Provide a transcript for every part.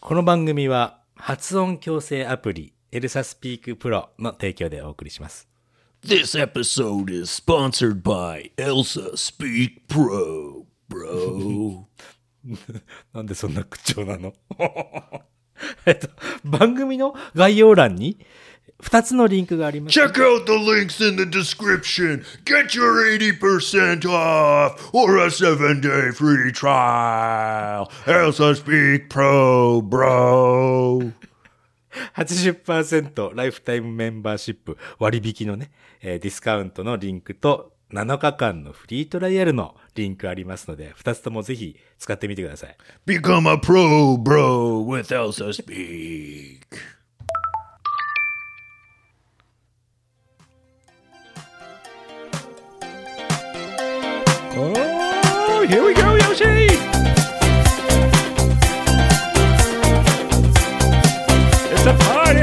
この番組は発音矯正アプリエルサスピークプロの提供でお送りします。This episode is sponsored by Elsa Speak Pro, bro. なんでそんな口調なの？えっと、番組の概要欄に2つのリンクがあります。Check out the links in the description. Get your 80% off or a 7 day free trial. Elsa Speak Pro, bro. 80%ライフタイムメンバーシップ割引のね、えーディスカウントのリンクと7日間のフリートライアルのリンクありますので、2つともぜひ使ってみてください。Become a pro, bro, with Elsa Speak. Oh, here we go, Yoshi! It's a party!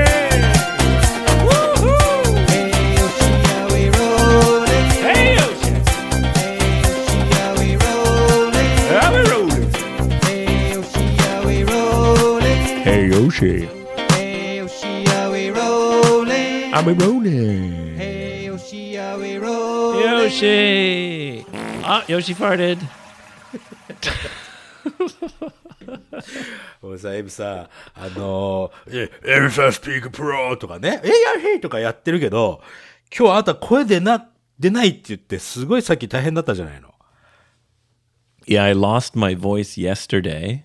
Woohoo! Hey, Yoshi, are we rolling? Hey, Yoshi! Are we rolling? How we rolling? Hey, Yoshi, are we rolling? Hey, Yoshi. Hey, Yoshi, are we rolling? I'm rolling. Hey, Yoshi, Ah, Yoshi farted. 俺さ、エイブさ、あのー、え、 ELSA Speak Pro とかね、えいやへいとかやってるけど、今日あなた声出な、出ないって言って、すごいさっき大変だったじゃないの。Yeah, I lost my voice yesterday.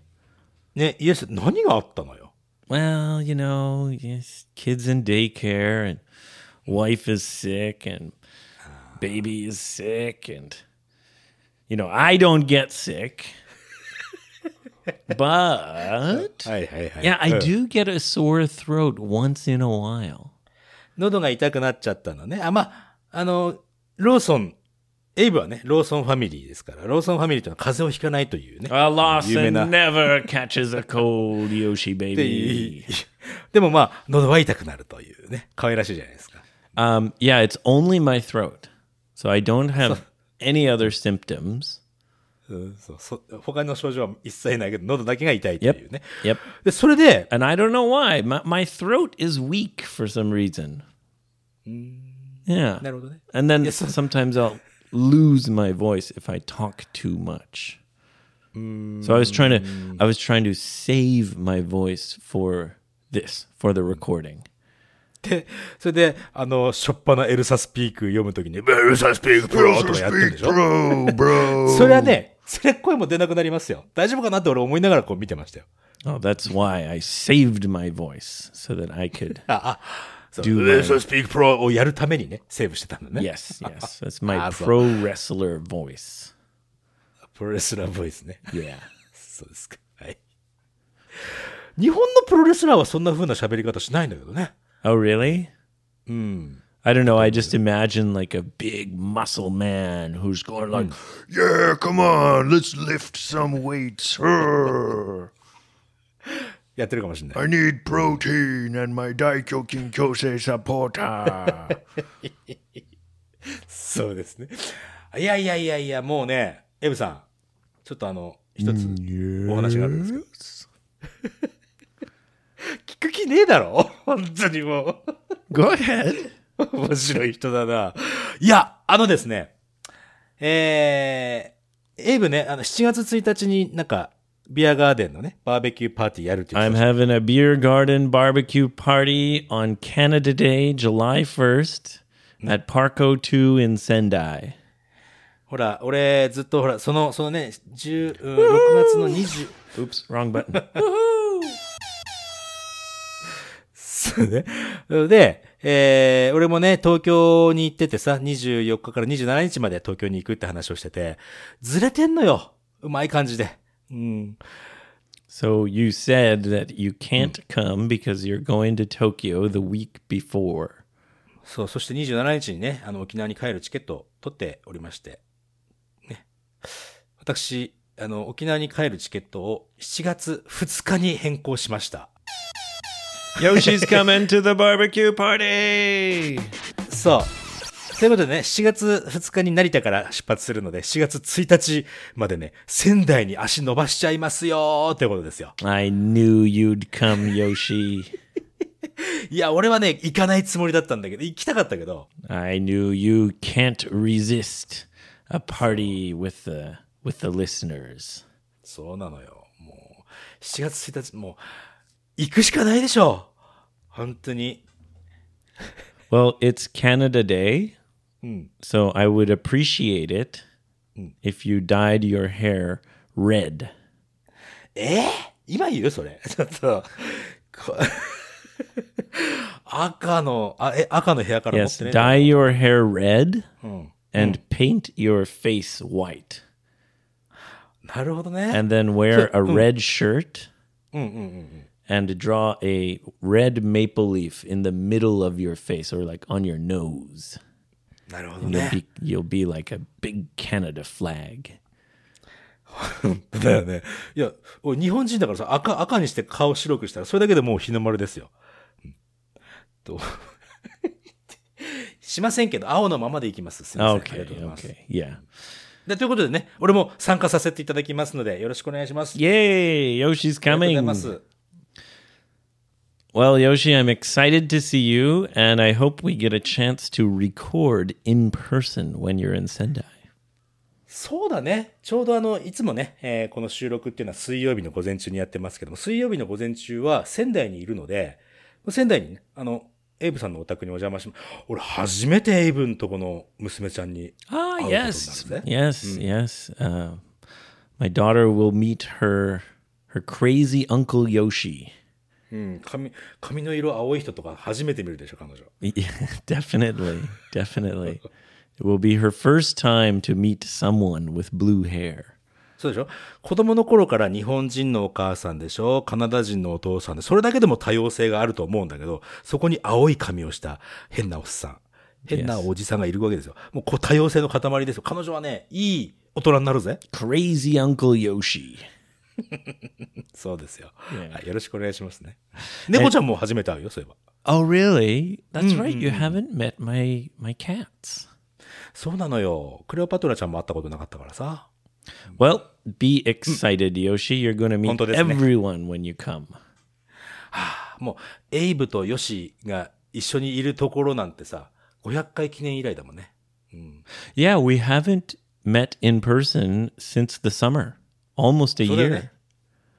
ね、イエス、何があったのよ。Well, you know, yes, kids in daycare and wife is sick and baby is sick and you know, I don't get sick. but yeah, I うん do get a sore throat once in a while. 喉が痛くなっちゃったのね。あ、まあ、あの、ローソン、エイブはね、ローソンファミリーですから、ローソンファミリーというのは風邪をひかないというね。A Lawson never catches a cold, Yoshi で baby. でもまあ、喉は痛くなるというね、可愛らしいじゃないですか。Um, yeah, it's only my throat. So I don't have any other symptoms. うんそうそ他の症状は一切ないけど、喉だけが痛いというね。 Yep. で、それで、 And I don't know why. My, my throat is weak for some reason. Yeah. なるほどね。 And then Yes. sometimes I'll lose my voice if I talk too much. So I was trying to I was trying to save my voice for this, for the recording. で、それで、あの、しょっぱな ELSA Speak 読むときに、 ELSA Speak Pro とかやってるでしょ？それはね、それ声も出なくなりますよ。大丈夫かなって俺思いながらこう見てましたよ。Oh, that's why I saved my voice so that I could そう Do ELSA Speak Pro をやるためにね、セーブしてたんだね。Yes, yes. That's my pro wrestler voice. プロレスラーボイスね。Yeah. そうですか。はい。日本のプロレスラーはそんな風な喋り方しないんだけどね。Oh, really? I don't know. I just imagine like a big muscle man who's going like, Yeah, come on, let's lift some weights. Urgh. やってるかもしれない。 I need protein and my Daikyokin Kyosei supporter. そうですね。いやいやいやいや、もうね、エブさん、ちょっとあの、一つお話があるんですけど。 聞く気ねえだろ 本当にも "Go ahead." う。面白い人だな。いや、あのですね、えー、エイブね、あの、7月1日になんか、ビアガーデンのね、バーベキューパーティーやるって言って I'm having a beer garden barbecue party on Canada Day, July 1st at Parco 2 in Sendai. ほら、俺、ずっとほら、その、そのね、10、うん6月の20、Oops, wrong button. そうね。で、えー、俺もね、東京に行っててさ、24日から27日まで東京に行くって話をしてて、ずれてんのよ。うまい感じで。うん。so you said that you can't come because you're going to Tokyo the week before. そう、そして27日にね、あの、沖縄に帰るチケットを取っておりまして、ね。私、あの、沖縄に帰るチケットを7月2日に変更しました。Yoshi's coming to the barbecue party. そう。ということでね、7月2日に成田から出発するので、7月1日までね、仙台に足伸ばしちゃいますよーってことですよ。I knew you'd come, Yoshi. いや、俺はね、行かないつもりだったんだけど、行きたかったけど、I knew you can't resist a party with the with the listeners. そうなのよ。もう、7月1日、もう、行くしかないでしょ本当に。Well, it's Canada Day, so I would appreciate it if you dyed your hair red. えー今言うそれ。ちょっと、こ赤の、あ、え、赤の部屋から持っ Yes, てね。dye your hair red and paint your face white, なるほどね。and then wear a red shirt and draw a red maple leaf in the middle of your face or like on your nose. なるほど You'll ね。be you'll be like a big Canada flag. だよね。いや、お日本人だからさ、赤、赤にして顔白くしたら、それだけでもう日の丸ですよ。うんと、しませんけど、青のままでいきます。すみません。ありが Okay, とうございます。okay, yeah. でということでね、俺も参加させていただきますので、よろしくお願いします。Yay! Yoshi's ありがとうござい coming. ます。Well, Yoshi, I'm excited to see you, and I hope we get a chance to record in person when you're in Sendai. そうだね。ちょうどあの、いつもね、えーこの収録っていうのは水曜日の午前中にやってますけども、水曜日の午前中は仙台にいるので、仙台にね、あの、エイブさんのお宅にお邪魔しま俺初めてエイブんとこの娘ちゃんに Ah, 会うことになる yes, ぜ。yes, yes. Uh, my daughter will meet her her crazy uncle Yoshi. うん、髪、髪の色青い人とか初めて見るでしょ、彼女。Yeah, definitely, definitely. It will be her first time to meet someone with blue hair. そうでしょ？子供の頃から日本人のお母さんでしょ？カナダ人のお父さんで、それだけでも多様性があると思うんだけど、そこに青い髪をした変なおっさん、変なおじさんがいるわけですよ。もうこう多様性の塊ですよ。彼女はね、いい大人になるぜ。Crazy Uncle Yoshi. そうですよ。はい、よろしくお願いしますね。猫ちゃんも初めて会うよ、そういえば。Oh, really? That's right. You haven't met my my cats. そうなのよ。クレオパトラちゃんも会ったことなかったからさ。Well, be excited, Yoshi. You're going to meet everyone when you come. もう、エイブとヨシが一緒にいるところなんてさ、500回記念以来だもんね。Yeah, we haven't met in person since the summer. Almost a そうだよ year. ね。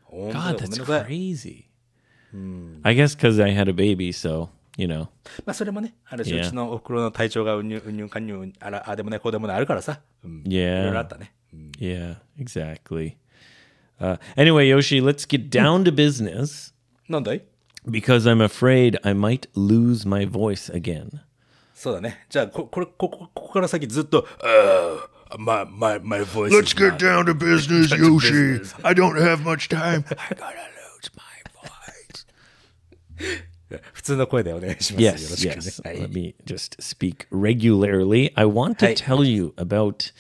本当だ God, よごめん that's なさい crazy. I guess because I had a baby, so you know. まあそれもね、あるし、 Yeah. うちのお袋の体調がうんにゅうんにゅんかんにゅん、あら、あでもね、こうでもないあるからさ。うん。 Yeah. いろいろあったね。 Yeah, exactly. Uh, anyway, Yoshi, let's get down to business なんだい because I'm afraid I might lose my voice again. そうだね。じゃあ、こ、これ、ここ、ここから先ずっと、あー my, my, my voice Let's is get not- down to business, Yoshi. I don't have much time. I gotta lose my voice. 普通の声でお願いします。よろ Yes, しくね yes. はい Let me just speak regularly. I want to Hey. tell you about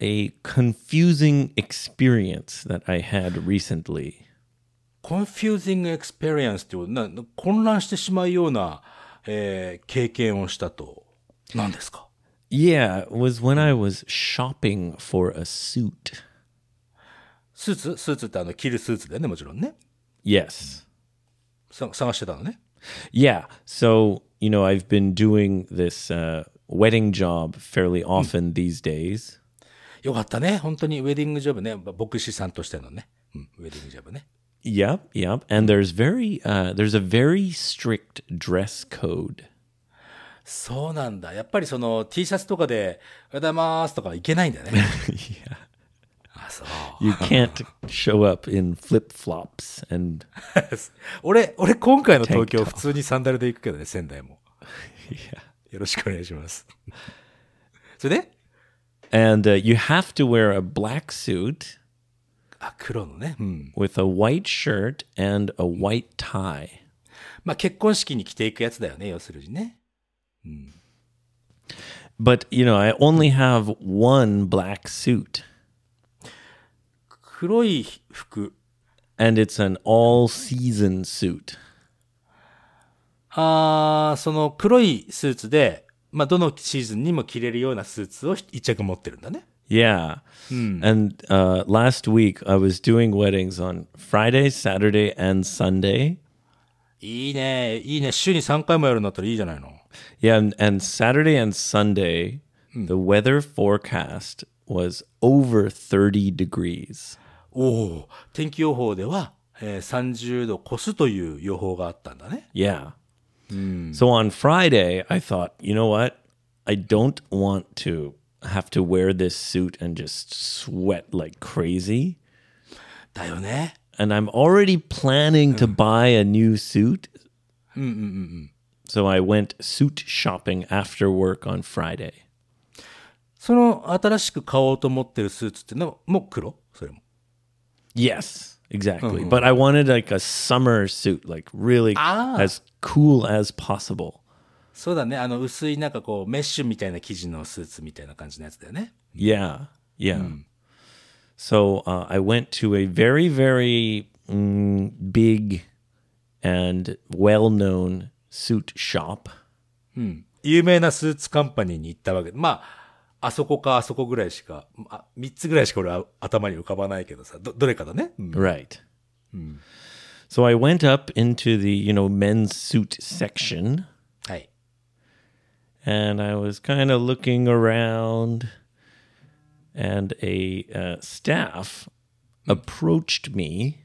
a confusing experience that I had recently. confusing experience ってことな、な混乱してしまうような、えー経験をしたと。何ですか Yeah, it was when I was shopping for a suit. スーツスーツってあの、着るスーツだよね、もちろんね。 Yes. さ探してたのね。 Yeah. So, you know, I've been doing this uh, wedding job fairly often these days. よかったね。本当にウェディングジョブね。牧師さんとしてのね。うん、ウェディングジョブね。 Yep, yep. And there's very uh, there's a very strict dress code. そうなんだ。やっぱりその T シャツとかで、おはようございますとかいけないんだよね。yeah. あ、そう。You can't show up in flip flops and 俺、俺今回の東京普通にサンダルで行くけどね、仙台も。よろしくお願いします。それで？And uh, you have to wear a black suit あ、黒のね。うん。with a white shirt and a white tie. まあ結婚式に着ていくやつだよね、要するにね。But, you know, I only have one black suit 黒い服。and it's an all season suit. あーその黒いスーツで、まあ、どのシーズンにも着れるようなスーツを一着持ってるんだね。Yeah. And uh, last week I was doing weddings on Friday, Saturday, and Sunday. いいね。いいね。週に3回もやるんだったらいいじゃないの。Yeah, and, and Saturday and Sunday, the weather forecast was over 30 degrees. おお。天気予報では、えー30度越すという予報があったんだね。 Yeah. So on Friday, I thought, you know what? I don't want to have to wear this suit and just sweat like crazy. だよね。 And I'm already planning to buy a new suit. So I went suit shopping after work on Friday. その新しく買おうと思ってるスーツってのはもう黒それも。 Yes, exactly. But I wanted like a summer suit, like really Ah. as cool as possible. そうだね。あの、薄いなんかこう、メッシュみたいな生地のスーツみたいな感じのやつだよね。 Yeah, yeah. So uh, I went to a very, very mm, big and well known suit shop. 有名なスーツカンパニーに行ったわけで。まあ、あそこかあそこぐらいしか、あ、3つぐらいしか俺は頭に浮かばないけどさ、ど、どれかだね。うん Right. So I went up into the, you know, men's suit section はい。and I was kind of looking around and a uh, staff approached me い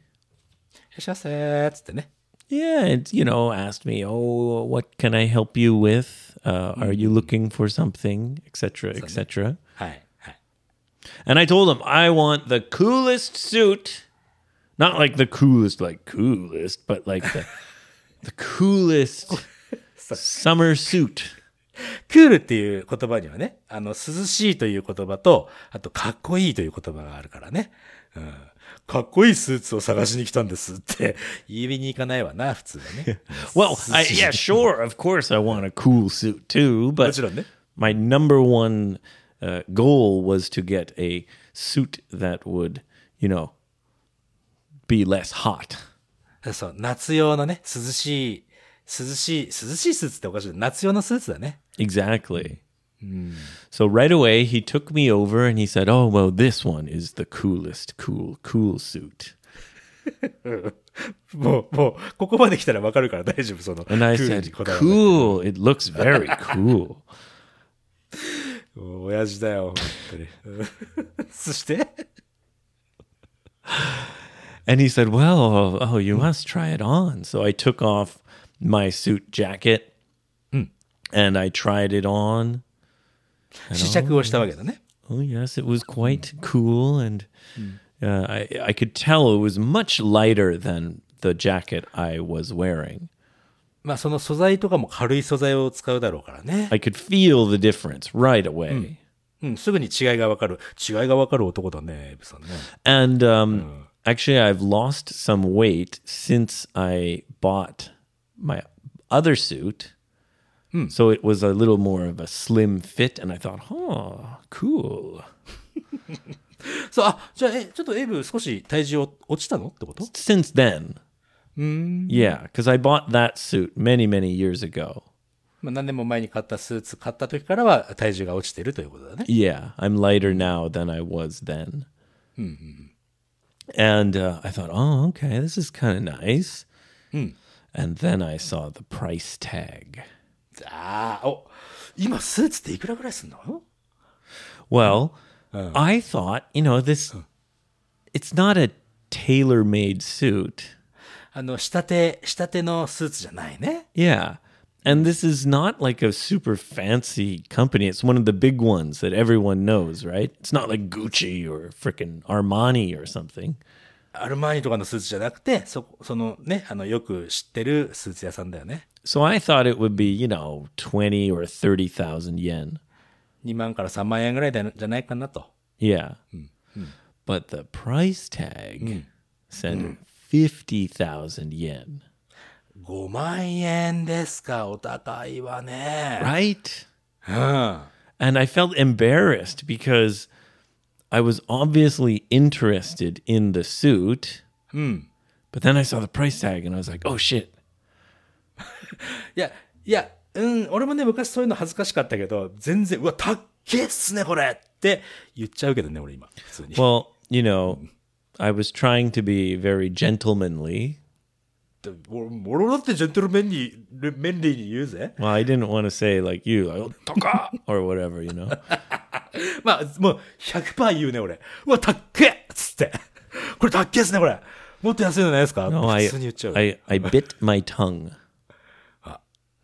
らっしゃいませーっつってね。Yeah, and you know, asked me, "Oh, what can I help you with? Uh, Are you looking for something, etc., etc." はい。はい。 And I told him I want the coolest suit, not like the coolest, like coolest, but like the the coolest summer suit. クールっていう言葉にはね、あの、涼しいという言葉と、あと、かっこいいという言葉があるからね。うん。 かっこいいスーツを探しに来たんですって言いに行かないわな、普通はね。Well, I, yeah, sure, of course, I want a cool suit too, も but ちろんね。my number one uh, goal was to get a suit that would, you know, be less hot. そう、夏用のね、涼しい、涼しい、涼しいスーツっておかしい。夏用のスーツだね。Exactly. So right away, he took me over and he said, "Oh, well, this one is the coolest, cool, cool suit." もう、もう、ここまで来たらわかるから大丈夫、その。 And I クール said, にこだわらない "Cool. It looks very cool." もう親父だよ、本当に。うんそして、 And he said, "Well, oh, you must try it on." So I took off my suit jacket and I tried it on. 試着をしたわけだね。 Oh yes, it was quite cool, and uh, I I could tell it was much lighter than the jacket I was wearing. まあ、その素材とかも軽い素材を使うだろうからね。 I could feel the difference right away. うん、すぐに違いがわかる。違いがわかる男だね、エブさんね。 And um, actually, I've lost some weight since I bought my other suit. So it was a little more of a slim fit, and I thought, oh, cool. そう、あ、じゃあ、え、ちょっとエブ少し体重を落ちたのってこと Since then, yeah, because I bought that suit many, many years ago. まあ、何年も前に買ったスーツ買った時からは体重が落ちてるということだね。 Yeah, I'm lighter now than I was then. And uh, I thought, oh, okay, this is kind of nice. And then I saw the price tag. ああ、お、今スーツっていくらぐらいすんの Well, I thought, you know, this, it's not a tailor made suit. あの、仕立て、仕立てのスーツじゃないね。 Yeah. And this is not like a super fancy company. It's one of the big ones that everyone knows, right? It's not like Gucci or frickin' Armani or something. アルマーニとかのスーツじゃなくて、そ、そのね、あの、よく知ってるスーツ屋さんだよね。So I thought it would be, you know, 20 or 30,000 yen. 2万から3万円ぐらいだじゃないかなと。Yeah. But the price tag said 50,000 yen. 5万円ですか、お高いわね。Right? うん。And I felt embarrassed because I was obviously interested in the suit. But then I saw the price tag and I was like, oh shit. いや、いや、 うん、俺もね、昔そういうの恥ずかしかったけど、全然、うわ、たっけえっすね、これって言っちゃうけどね、俺今、普通に。 Well, you know, I was trying to be very gentlemanly. で俺俺だってジェントルメンリー、メンリーに言うぜ。Well, I didn't want to say like you, like, "Oh, taka," or whatever, you know. まあ、もう100%言うね、俺。うわ、たっけつって。これたっけえっすね、これ。もっと安いのないですか No, 普 I, 通に言っちゃう。I, I bit my tongue.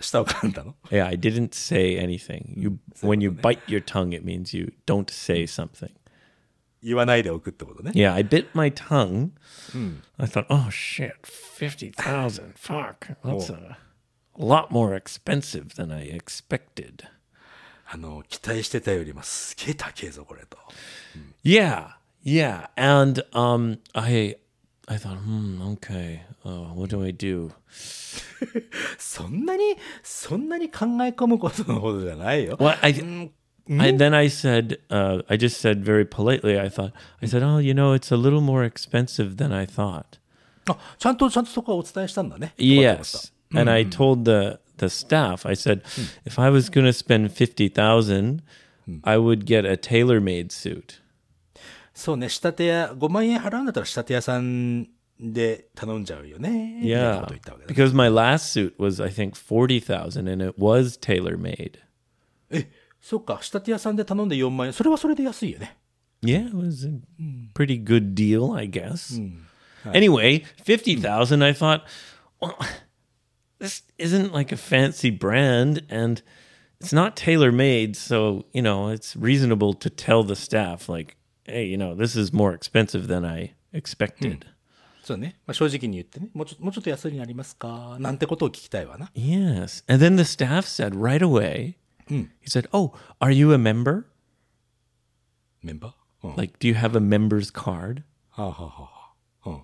舌を噛んだの Yeah, I didn't say anything. You, when you bite your tongue, it means you don't say something. 言わないでおくってことね。Yeah, I bit my tongue. I thought, oh shit, fifty thousand. Fuck, that's a lot more expensive than I expected. あの、期待してたよりもすげえ高えぞ、これと。Yeah, yeah, and um, I, I thought, hmm, okay, uh, what do I do? そんなに、そんなに考え込むことのほどじゃないよ。Well, I, I then I said, uh, I just said very politely. I thought, I said, oh, you know, it's a little more expensive than I thought. あ、ちゃんと、ちゃんとそこはお伝えしたんだね。よかったよかった Yes. And I told the the staff, I said, if I was going to spend 50,000, I would get a tailor-made suit. そうね、仕立て屋、5万円払うんだったら仕立て屋さんで頼んじゃうよね。みたいな Yeah. こと言ったわけだね Because my last suit was I think 40,000 and it was tailor-made. え、 そっか、仕立て屋さんで頼んで4万円。それはそれで安いよね。Yeah, it was a pretty good deal, I guess. Anyway, 50,000 I thought, well, this isn't like a fancy brand and it's not tailor-made, so, you know, it's reasonable to tell the staff like, hey, you know, this is more expensive than I expected. そうね。まあ、正直に言ってね。もうちょもうちょっと安いになりますかなんてことを聞きたいわな。Yes. And then the staff said right away, he said, "Oh, are you a member? メンバーうん。 Like, do you have a member's card?" はあ、はあはあはあ、うん。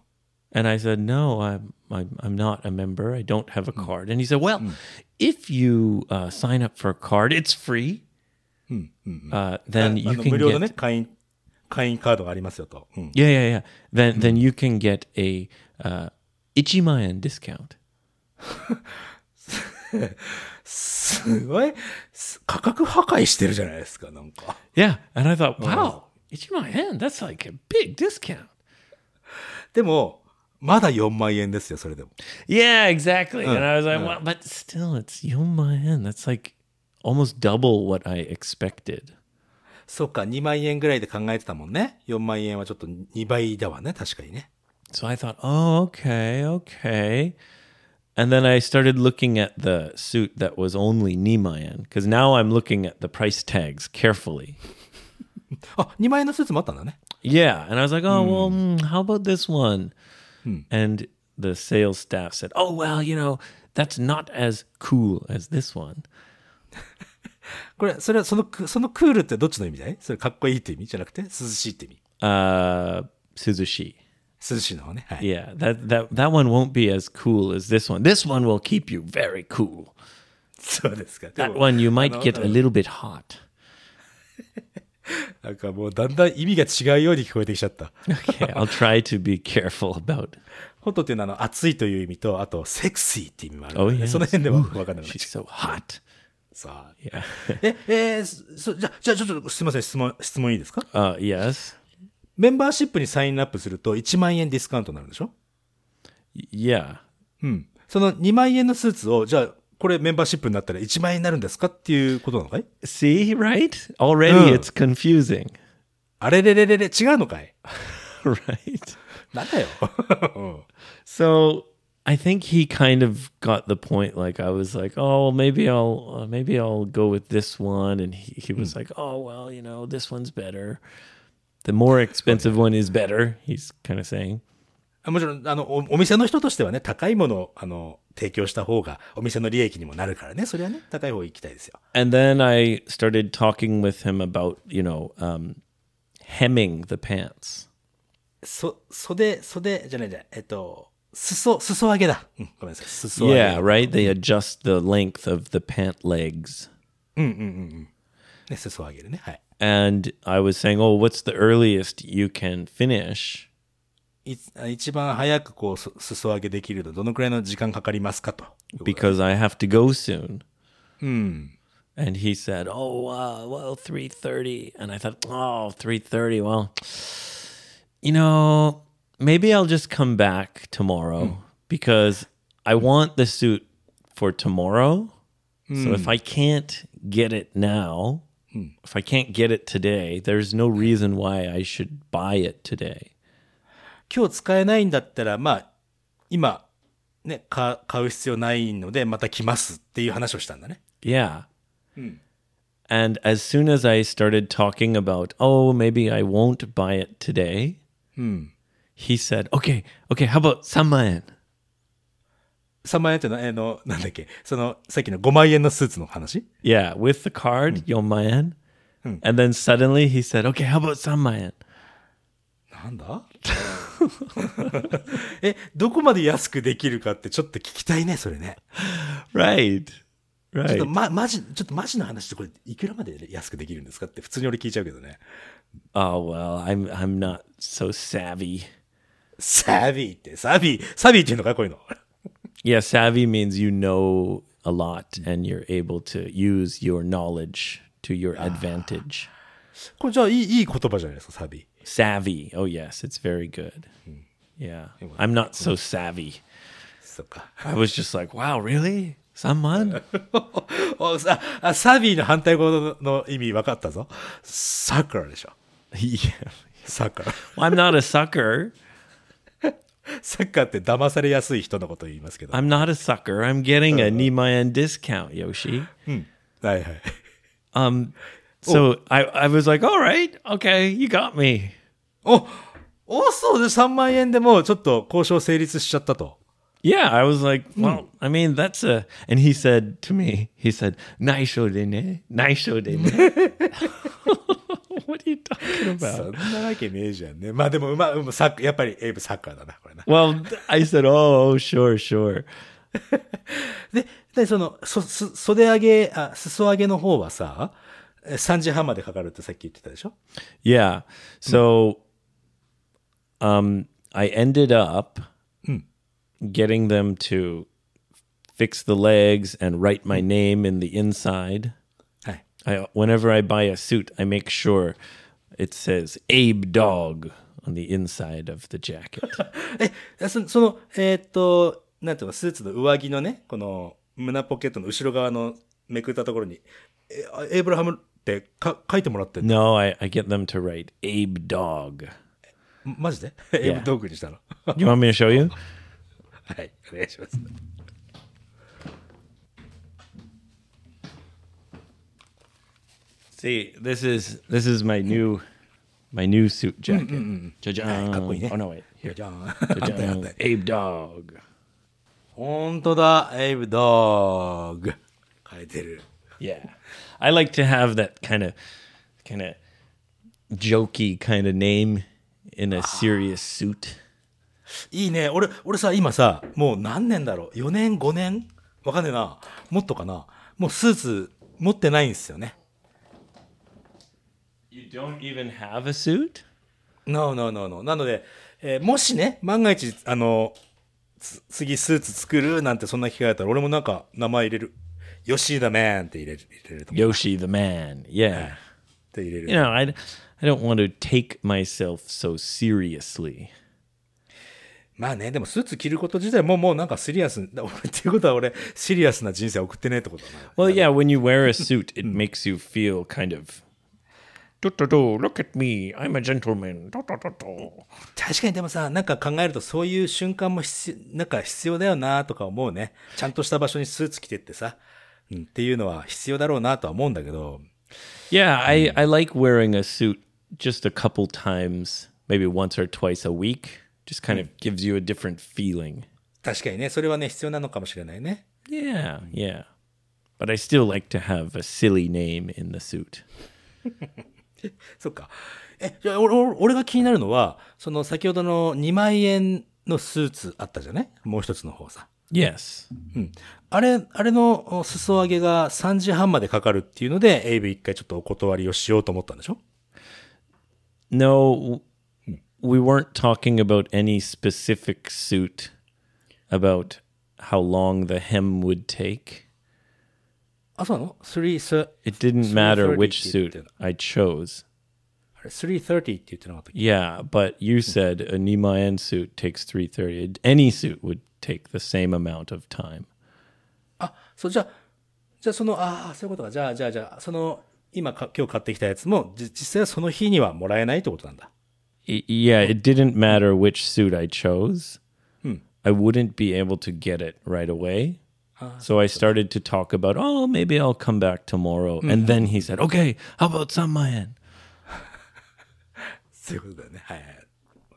And I said, "No, I'm I'm, I'm not a member. I don't have a card." And he said, "Well, if you uh, sign up for a card, it's free. Uh, then あ you の can 無料 get のね、会員、会員カードがありますよと。うん。 yeah, yeah, yeah. Then then you can get a uh, ichimayan discount." すごい、す価格破壊してるじゃないですか、なんか。Yeah, and I thought, "Wow, ichimayan. That's like a big discount." でも、まだ4万円ですよ、それでも。Yeah, exactly. and I was like, well, but still, it's Yomayan. That's like almost double what I expected. そうか、2万円ぐらいで考えてたもんね。4万円はちょっと2倍だわね、確かにね。So I thought, oh, okay, okay. And then I started looking at the suit that was only Nimayan because now I'm looking at the price tags carefully. あ、2万円のスーツもあったんだね。 Yeah. And I was like, oh, well, hmm, how about this one? And the sales staff said, oh, well, you know, that's not as cool as this one. これ、それはそのク、そのクールってどっちの意味だいそれかっこいいって意味じゃなくて涼しいって意味。 Uh, Suzushi. 涼しいの方ね。はい。 Yeah, that that that one won't be as cool as this one. This one will keep you very cool. そうですか。で That も one you might あの get a little bit hot. なんかもうだんだん意味が違うように聞こえてきちゃった。 Okay, I'll try to be careful about. ホットっていうのはあの熱いという意味と、あとセクシーっていう意味もあるから Oh ね、 yeah, その辺では分かんない。 She's so hot. さあ。 Yeah. え、えーそじゃ、じゃあちょっとすみません、質問、質問いいですか Uh, yes. メンバーシップにサインアップすると1万円ディスカウントになるんでしょ Yeah. うん。その2万円のスーツを、じゃあ、これメンバーシップになったら1万円になるんですかっていうことなのかい See, right? Already Uh. it's confusing. あれれれれれ、違うのかい right. なんだよ。うん So I think he kind of got the point. Like I was like, oh, maybe I'll uh, maybe I'll go with this one, and he, he was like, oh, well, you know, this one's better. The more expensive one is better. He's kind of saying. あもちろん、あの、おお店の人としてはね、高いものを、あの、提供した方が、お店の利益にもなるからね、それはね、高い方が行きたいですよ。 And then I started talking with him about, you know, um, hemming the pants. そ、袖、袖、じゃないじゃない、えっと、裾、裾上げだ。うん、ごめんなさい。裾上げ。 Yeah, right. They adjust the length of the pant legs. ね、裾上げるね。はい。 And I was saying, oh, what's the earliest you can finish? いつ一番早くこう、す裾上げできるの、どのくらいの時間かかりますかと。 Because I have to go soon. And he said, "Oh, uh, well, 3:30." And I thought, "Oh, 3:30. Well, you know, maybe I'll just come back tomorrow because I want the suit for tomorrow. So if I can't get it now, if I can't get it today, there's no reason why I should buy it today." 今日使えないんだったら、まあ、今、ね、か買う必要ないので、また来ますっていう話をしたんだね。 Yeah. And as soon as I started talking about, oh, maybe I won't buy it today, he said, okay, okay, how about 3万円?" 3万円ってのは、えーの、なんだっけ、その、さっきの5万円のスーツの話？Yeah, with the card, 4万円. And then suddenly he said, okay, how about 3万円?なんだ？え、どこまで安くできるかってちょっと聞きたいね、それね。Right. ちょっ Right. と、ま、マジ、ちょっとマジの話ってこれ、いくらまで安くできるんですかって普通に俺聞いちゃうけどね。Oh, well, I'm I'm not so savvy. サビーって、サビー、サビーっていうのかこういうの。Yeah, savvy means you know a lot and you're able to use your knowledge to your advantage. Savvy. savvy. Oh yes, it's very good. Yeah. I'm not so savvy. I was just like, wow, really? Someone? おさあサビの反対語のの意味分かったぞ。サッカーでしょ。yeah. サッカー。I'm not a sucker. サッカーって騙されやすい人のことを言いますけど。は I'm not a sucker. I'm getting a Nimayan discount, Yoshi. いはい。Um, so I, I was like, all right, okay, you got me. お、お、そうで3万円でもうちょっと交渉成立しちゃったと。Yeah, I was like, well, I mean, that's a. And he said to me, he said, "Naisho de ne, naisho de ne." what are you talking そ about? んなわけねえじゃんね。まあでも、まあ、うんサッカー、やっぱりエイブサッカーだな、これな。 Well, I said, "Oh, sure, sure." で、で、その、そ、す、袖上げ、あ、裾上げの方はさ、え3時半までかかるってさっき言ってたでしょ Yeah. So, um, I ended up getting them to fix the legs and write my name in the inside. はい。I, whenever I buy a suit, I make sure it says Abe Dog on the inside of the jacket. え、そその、えーっと、なんていうの、スーツの上着のね、この、胸ポケットの後ろ側のめくったところに、えあエイブラハムってか書いてもらってんの no, I, I get them to write Abe Dog. マジでエイブドッグにしたの You want me to show you? はい、お願いします。See, this is this is my new my new suit jacket. Ja-jan. かっこいいね。Oh no, wait. Here. じゃん。Ja-jan. Abe Dog. 本当だ、エイブドッグ。書いてる。Yeah. I like to have that kind of kind of jokey kind of name in a serious suit. いいね。俺、俺さ、今さ、もう何年だろう ?4 年 ?5 年わかんねえな。もっとかな。もうスーツ持ってないんですよね。You don't even have a suit? No, no, no, no. なので、えーもしね、万が一、あの、つ次スーツ作るなんてそんな機会あったら、俺もなんか名前入れる。ヨシーダマンって入れる。入れると思う Yoshi the man. Yeah. って入れる。 You know, I I don't want to take myself so seriously. まあね、でもスーツ着ること自体ももうなんかシリアス、俺っていうことは俺、シリアスな人生送ってねえってことだな。 Well, yeah, when you wear a suit, it makes you feel kind of. "Do-do-do, Look at me, I'm a gentleman. Do-do-do-do." 確かにでもさ、なんか考えるとそういう瞬間も必要なんか必要だよなとか思うね。ちゃんとした場所にスーツ着てってさ、うん、っていうのは必要だろうなとは思うんだけど、Yeah, I, I like wearing a suit just a couple times, maybe once or twice a week. Just kind of gives you a different feeling. 確かにね、それはね、必要なのかもしれないね。Yeah, yeah. But I still like to have a silly name in the suit. そっか。え、じゃあ俺俺俺が気になるのは、その先ほどの2万円のスーツあったじゃない？もう一つの方さ。Yes. うん。あれ、あれのお裾上げが3時半までかかるっていうので、エイブ一回ちょっとお断りをしようと思ったんでしょ？No, we weren't talking about any specific suit about how long the hem would take. あ、そうなの ?330 It didn't matter 330 which suit I chose. あれ ?330 って言ってなかった Yeah, but you said a Nimaen suit takes 330. Any suit would take the same amount of time. あ、そう、じゃあ、じゃあその、ああ、そういうことか。じゃあ、じゃあ、じゃあ、その、今か、今日買ってきたやつも、じ実際はその日にはもらえないってことなんだ。Yeah, it didn't matter which suit I chose. I wouldn't be able to get it right away. So I started to talk about, oh, maybe I'll come back tomorrow. And then he said, okay, how about Samayan? そういうことだよね。はいはい。わ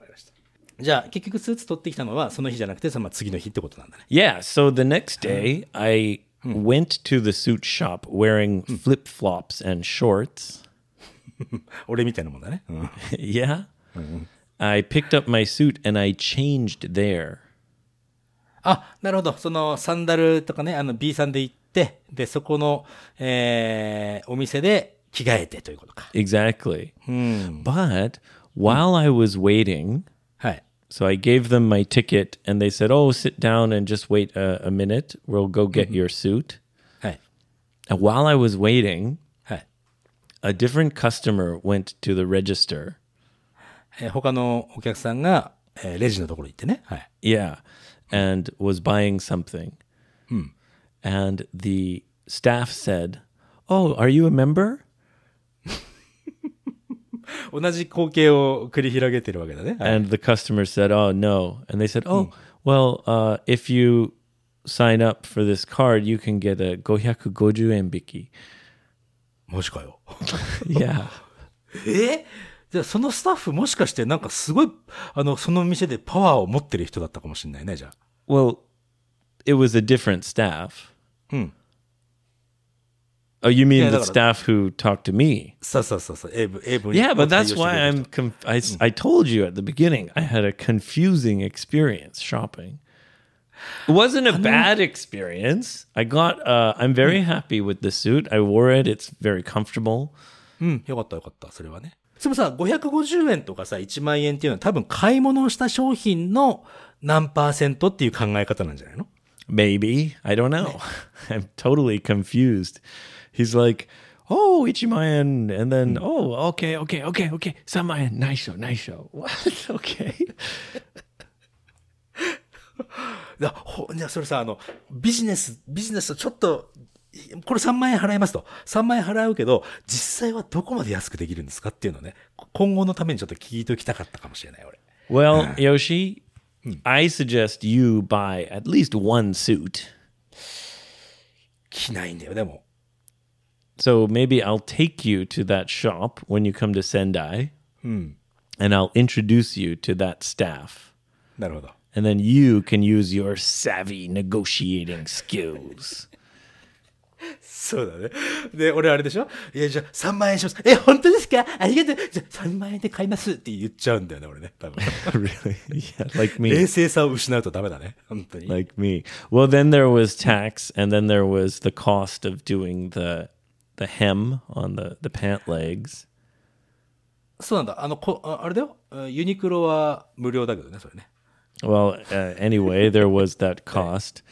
かりました。じゃあ、結局スーツ取ってきたのは、その日じゃなくて、そのまあ次の日ってことなんだね。 Yeah, so the next day I went to the suit shop wearing flip flops and shorts. 俺みたいなもんだね。うん yeah. I picked up my suit and I changed there. あ、なるほど。そのサンダルとかね、あの B さんで行って、で、そこの、えー、お店で着替えてということか。Exactly. But while I was waiting, はい。so I gave them my ticket and they said, oh, sit down and just wait a, a minute. We'll go get your suit. はい。And while I was waiting, はい。a different customer went to the register. えー他のお客さんが、えーレジのところに行ってね。はい。Yeah. And was buying something. And the staff said, Oh, are you a member? 同じ光景を繰り広げてるわけだね。はい。 And the customer said, Oh, no. And they said, Oh, well, uh, if you sign up for this card, you can get a 550円引き. マジかよ。 yeah. え じゃあそのスタッフもしかしてなんかすごい、あの、その店でパワーを持ってる人だったかもしれないね、じゃあ。Well, it was a different staff. Oh, you mean the staff who talked to me? そうそうそうそう、エイブ、エイブ Yeah, but that's why I'm. Conf- I, I told you at the beginning I had a confusing experience shopping. It wasn't a bad experience. I got. Uh, I'm very happy with the suit. I wore it. It's very comfortable. うん、よかったよかった、それはね。でもさ、550円とかさ、1万円っていうのは多分買い物をした商品の何パーセントっていう考え方なんじゃないの Maybe I don't know. I'm totally confused. He's like, "Oh, Ichiman," and then, "Oh, okay, okay, okay, okay, Samayan, nice show, nice show." What? Okay. いや、ほ、じゃあそれさ、あの、ビジネス、ビジネスちょっと、これ3万円払いますと。3万円払うけど、実際はどこまで安くできるんですかっていうのをね、今後のためにちょっと聞いておきたかったかもしれない、俺。Well, Yoshi, I suggest you buy at least one suit. 着ないんだよ、でも。So maybe I'll take you to that shop when you come to Sendai, and I'll introduce you to that staff. なるほど。And then you can use your savvy negotiating skills. そうだね。で、俺あれでしょいや、じゃあ3万円します。え、本当ですかありがとう。じゃあ3万円で買いますって言っちゃうんだよね、俺ね。多分。really? Yeah, like me. 冷静さを失うとダメだね。本当に。Like me. Well, then there was tax, and then there was the cost of doing the the hem on the the pant legs. そうなんだ。あの、こああれだよ。うんユニクロは無料だけどね、それね。Well, uh, anyway, there was that cost,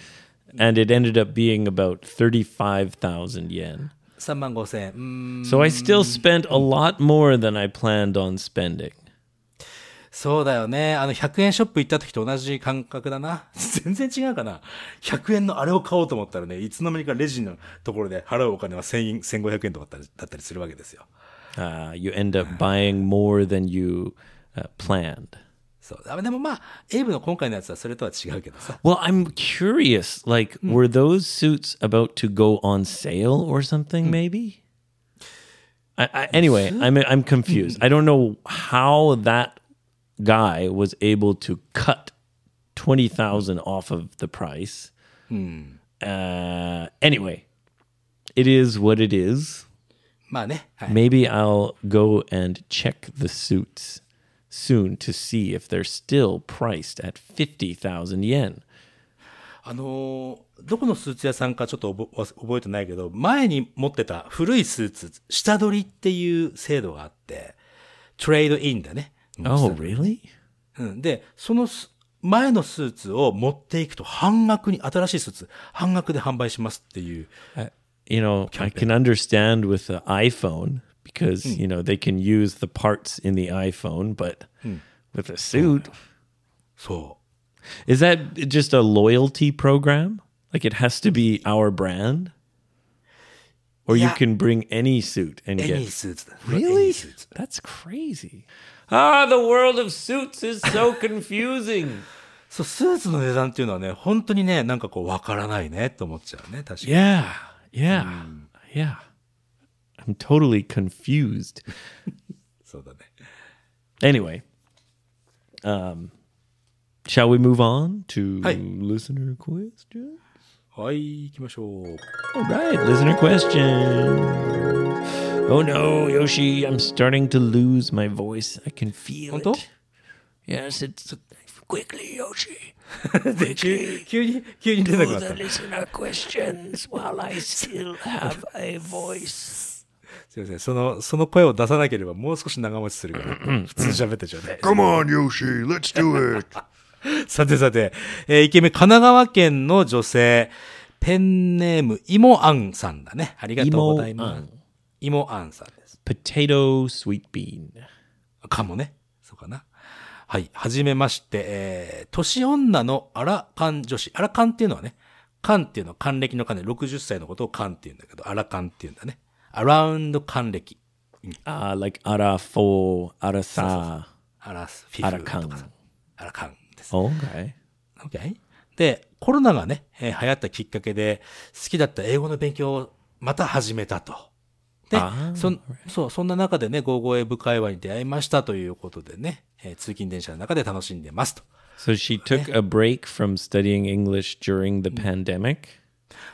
and it ended up being about thirty-five thousand yen. 3万5千円。うーん。So I still spent a lot more than I planned on spending. そうだよね。あの、100円ショップ行った時と同じ感覚だな。全然違うかな。100円のあれを買おうと思ったらね、いつの間にかレジのところで払うお金は1000円、1500円とかだったりだったりするわけですよ。Uh, you end up buying more than you uh, planned. そう。あでもまあ、エイブの今回のやつはそれとは違うけどさ。 Well, I'm curious. Like, were those suits about to go on sale or something? Maybe. I, I, anyway, I'm I'm confused. I don't know how that guy was able to cut twenty thousand off of the price. Uh, anyway, it is what it is. まあね。はい。 Maybe I'll go and check the suits Soon to see if they're still priced at fifty thousand yen. あのーどこのスーツ屋さんかちょっと覚えてないけど、前に持ってた古いスーツ、下取りっていう制度があって、トレードインだね。Oh, really? うん、で、そのス前のスーツを持っていくと半額に、新しいスーツ、半額で販売しますっていう。you know, I can understand with the iPhone because mm. you know they can use the parts in the iPhone, but mm. with a suit. So, is that just a loyalty program? Like it has to be our brand, or yeah. you can bring any suit and any get suits. really. Suits. That's crazy. Ah, the world of suits is so confusing. そう、スーツの値段っていうのはね、本当にね、なんかこう、わからないねって思っちゃうね、確かに。Yeah, yeah, hmm. yeah. I'm totally confused. そうだね。 Anyway, um, shall we move on to Hi. listener question? はい、行きましょう。 All right, listener question. Oh no, Yoshi, I'm starting to lose my voice. I can feel Honto? it. Yes, it's quickly, Yoshi. で急急に、急に出なくなった。 listener questions while I still have a voice. すいません。その、その声を出さなければもう少し長持ちするから、普通に喋ってちょうだい。Come on, Yoshi, let's do it. さてさて、えー、イケメン、神奈川県の女性、ペンネーム、イモアンさんだね。ありがとうございます。イモアンさんです。Potato sweet bean. かもね。そうかな。はい。はじめまして、えー、年女のアラカン女子。アラカンっていうのはね、カンっていうのは還暦のカンで60歳のことをカンっていうんだけど、アラカンっていうんだね。アラウンド還暦。Uh, like ara fo, ara sa. アラス、フィフアラカンとかさ。アラカンです。Okay. OK? で、コロナがね、えー流行ったきっかけで、好きだった英語の勉強をまた始めたと。であー、そん、そう、そんな中でね、ゴーゴー会話に出会いましたということでね、えー通勤電車の中で楽しんでますと。So she took a break from studying English during the pandemic?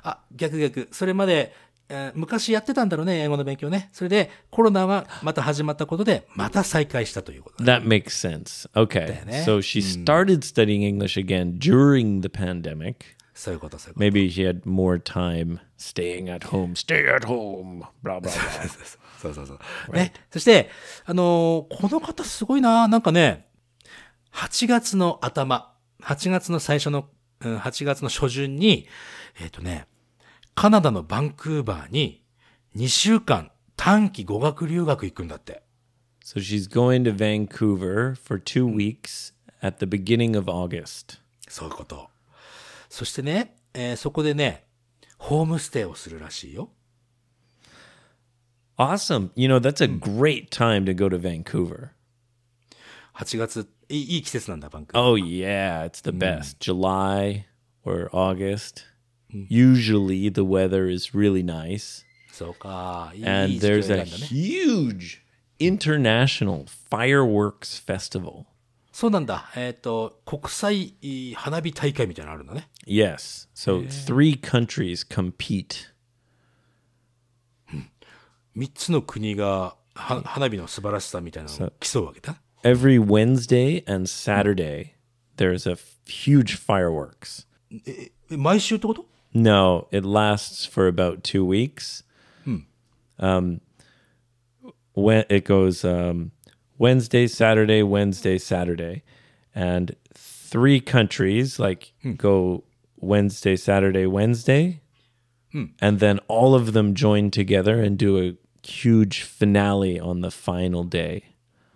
あ、逆逆。それまで、えー昔やってたんだろうね、英語の勉強ね。それで、コロナがまた始まったことで、また再開したということだ。That makes sense. Okay. Eh? So she started studying English again during the pandemic. そういうこと、そういうこと。Maybe she had more time staying at home. Stay at home. Blah, blah, blah. そうそうそう。ね。そして、あのーこの方すごいななんかね、8月の頭、8月の最初の、うん、8月の初旬に、えっ、とね、カナダのバンクーバーに2週間短期語学留学行くんだって。so she's going to Vancouver for two weeks at the beginning of August. そういうこと。そしてね、えーそこでね、ホームステイをするらしいよ。Awesome. You know, that's a great time to go to Vancouver. 8月、いい季節なんだ、バンクーバー。Oh, yeah. It's the best. July or August. Usually the weather is really nice. そうか。いいいい And 時期を there's 選 a んだね。 huge international fireworks festival. そうなんだ。えっ、と、国際いい花火大会みたいなのあるんだね。 Yes. So three countries compete. 三つの国がは花火の素晴らしさみたいなのを競うわけだ。 Every Wednesday and Saturday, there's a f- huge fireworks. え毎週ってこと No, it lasts for about two weeks. Um, when it goes um, Wednesday, Saturday, Wednesday, Saturday, and three countries like go Wednesday, Saturday, Wednesday, and then all of them join together and do a huge finale on the final day.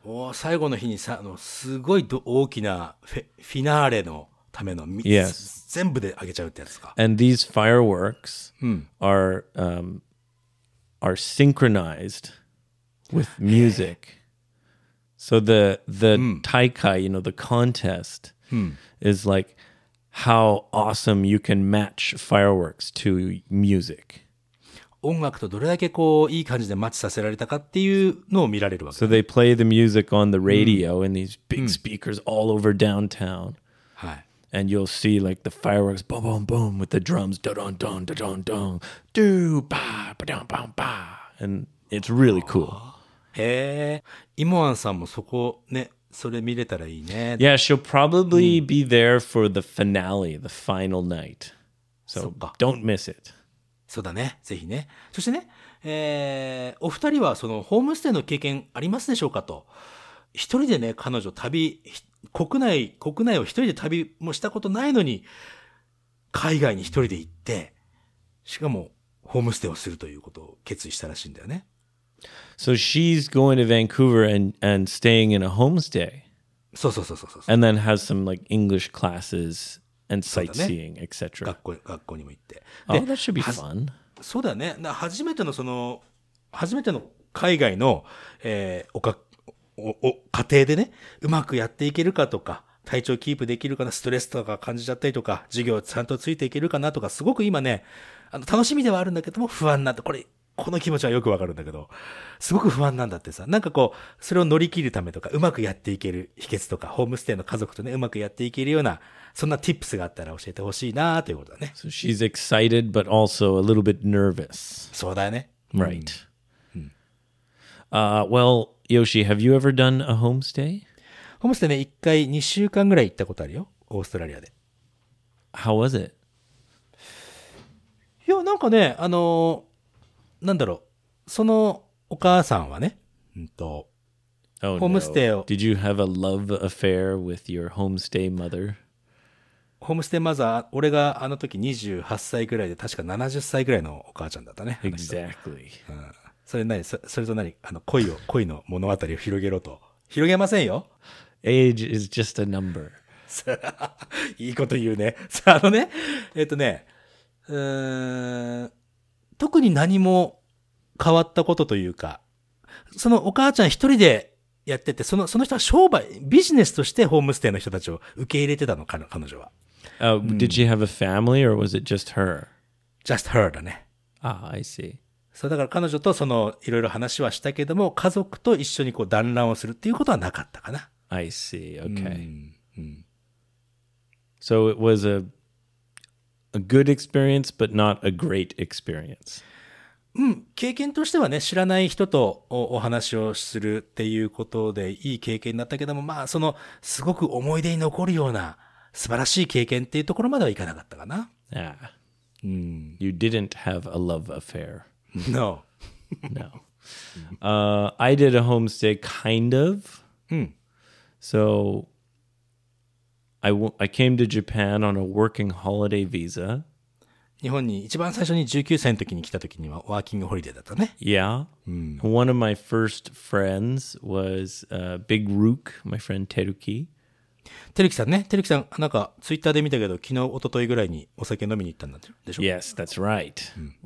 おー最後の日にさ、あの、すごいど大きなフェフィナーレのためのみ Yes. 全部であげちゃうってやつか。 and these fireworks are um, are synchronized with music. So the the taikai, you know, the contest is like how awesome you can match fireworks to music. 音楽とどれだけこう、いい感じでマッチさせられたかっていうのを見られるわけ So they play the music on the radio in these big speakers all over downtown. はい。and you'll see like the fireworks boom boom boom with the drums da dun dun da dun dun do ba ba dun ba ba and it's really cool. へえ。イモアンさんもそこね、それ見れたらいいね。Yeah, she'll probably be there for the finale, the final night. So don't miss it. そうだね。ぜひね。そしてね、えー、お二人はそのホームステイの経験ありますでしょうかと。一人でね、彼女旅、ひ国内、国内を一人で旅もしたことないのに、海外に一人で行って、しかも、ホームステイをするということを決意したらしいんだよね。So she's going to Vancouver and, and staying in a homestay そうそうそうそうそう。and then has some like English classes and そうだね。sightseeing, etc. 学校、学校にも行って。Oh, で that should be は fun. そうだよね。な初めてのその、初めての海外の、えーおか、お、お、家庭でね、うまくやっていけるかとか、体調キープできるかな、ストレスとか感じちゃったりとか、授業ちゃんとついていけるかなとか、すごく今ね、あの、楽しみではあるんだけども、不安なんだ。これ、この気持ちはよくわかるんだけど、すごく不安なんだってさ、なんかこう、それを乗り切るためとか、うまくやっていける秘訣とか、ホームステイの家族とね、うまくやっていけるような、そんな tips があったら教えてほしいなということだね。So she's excited, but also a little bit nervous. そうだよね。Right. Uh, well, Yoshi, have you ever done a homestay? ホームステイね、一回二週間ぐらい行ったことあるよ、オーストラリアで。How was it? いや、なんかね、あの、なんだろう、そのお母さんはね、ホームステイを。ホームステイマザー、俺があの時28歳ぐらいで、確か70歳ぐらいのお母ちゃんだったね。Exactly.、それ何そそれと何あの、恋を、恋の物語を広げろと。広げませんよ。Age is just a number. いいこと言うね。さあ、あのね、えっ、とね、うーん、特に何も変わったことというか、そのお母ちゃん一人でやってて、その、その人は商売、ビジネスとしてホームステイの人たちを受け入れてたの、彼彼女は。Uh, Did she have a family or was it just her? just her だね。Ah, I see. そう、だから彼女とその、いろいろ話はしたけども、家族と一緒にこう団らんをするっていうことはなかったかな。I see. Okay. So it was a a good experience, but not a great experience. 経験としてはね、知らない人とおお話をするっていうことでいい経験になったけども、まあ、その、すごく思い出に残るような素晴らしい経験っていうところまではいかなかったかな。Ah. You didn't have a love affair. No. No. uh, I did a homestay, kind of. So I, w- I came to Japan on a working holiday visa. 日本に一番最初に19歳の時に来た時にはワーキングホリデーだったね。 Yeah. One of my first friends was uh, Big Rook, my friend Teruki. てるきさんね。てるきさん、なんか、ツイッターで見たけど、昨日、一昨日ぐらいにお酒飲みに行ったんでしょ？Yes, that's right.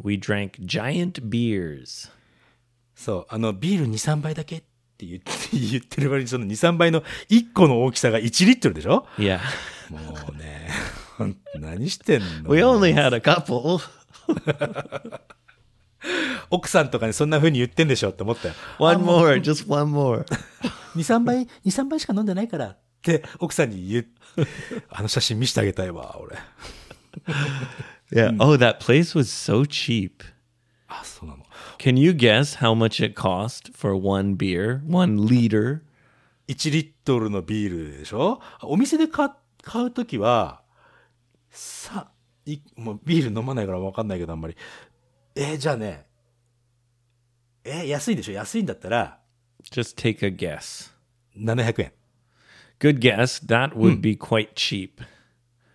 We drank giant beers. そう、あの、ビール2、3杯だけって言って言ってる割に、その2、3杯の1個の大きさが1リットルでしょ？Yeah. もうね、何してんの？We only had a couple. 奥さんとかにそんな風に言ってんでしょって思ったよ。One more, just one more. 2、3杯、2、3杯しか飲んでないからって奥さんに言う。あの写真見せてあげたいわ、俺。Yeah. Oh, that place was so cheap. あ、そうなの。Can you guess how much it cost for one beer, one liter? 1リットルのビールでしょ？お店で買買うときは、さ、い、もうビール飲まないからわかんないけどあんまり。えーじゃあね、えー安いでしょ？安いんだったら、Just take a guess. 700円。Good guess. That would be quite cheap.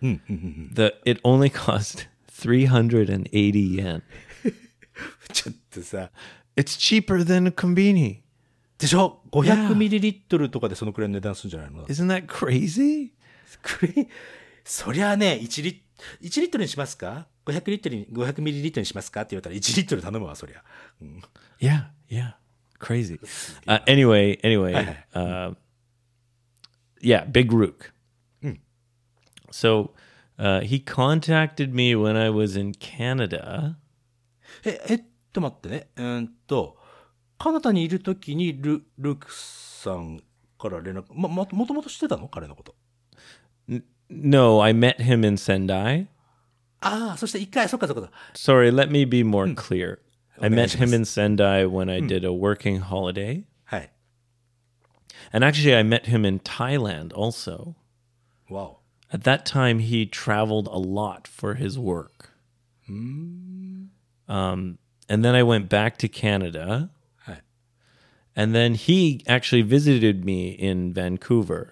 The it only cost 380 yen. ちょっとさ、 It's cheaper than a kombini. でしょ ?500 ミリリットルとかでそのくらいの値段するんじゃないの Isn't that crazy? くれ、そりゃあね、1リッ、1リットルにしますか ?500 リットルに、500ミリリットルにしますかって言われたら1リットル頼むわ、そりゃ。 Yeah, yeah. Crazy. Uh, anyway, anyway. Uh, yeah, Big Rook. So uh, he contacted me when I was in Canada. え、えっと待ってね。うーんと、カナダにいるときにル、ルークさんから連絡、ま、ま、もともと知ってたの彼のこと。 No, I met him in Sendai. ああ、そして一回、そっかそっか。 Sorry, let me be more clear. I met him Onegaishimasu. in Sendai when I did a working holiday. はい。 And actually, I met him in Thailand also. わお。 At that time, he traveled a lot for his work. Um, and then I went back to Canada. はい。 And then he actually visited me in Vancouver.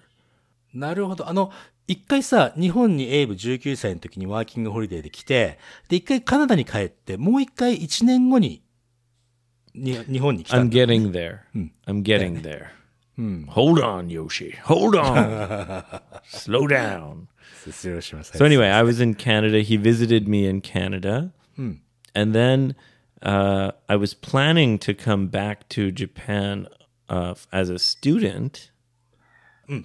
なるほど。あの、 一回さ、日本にエイブ19歳の時にワーキングホリデーで来て、で、一回カナダに帰って、もう一回1年後に、に日本に来た I'm んだよね。 getting there. I'm getting there. Hmm. Hold on, Yoshi. Hold on. Slow down. So anyway, I was in Canada. He visited me in Canada, hmm. and then uh, I was planning to come back to Japan uh, as a student. Hmm.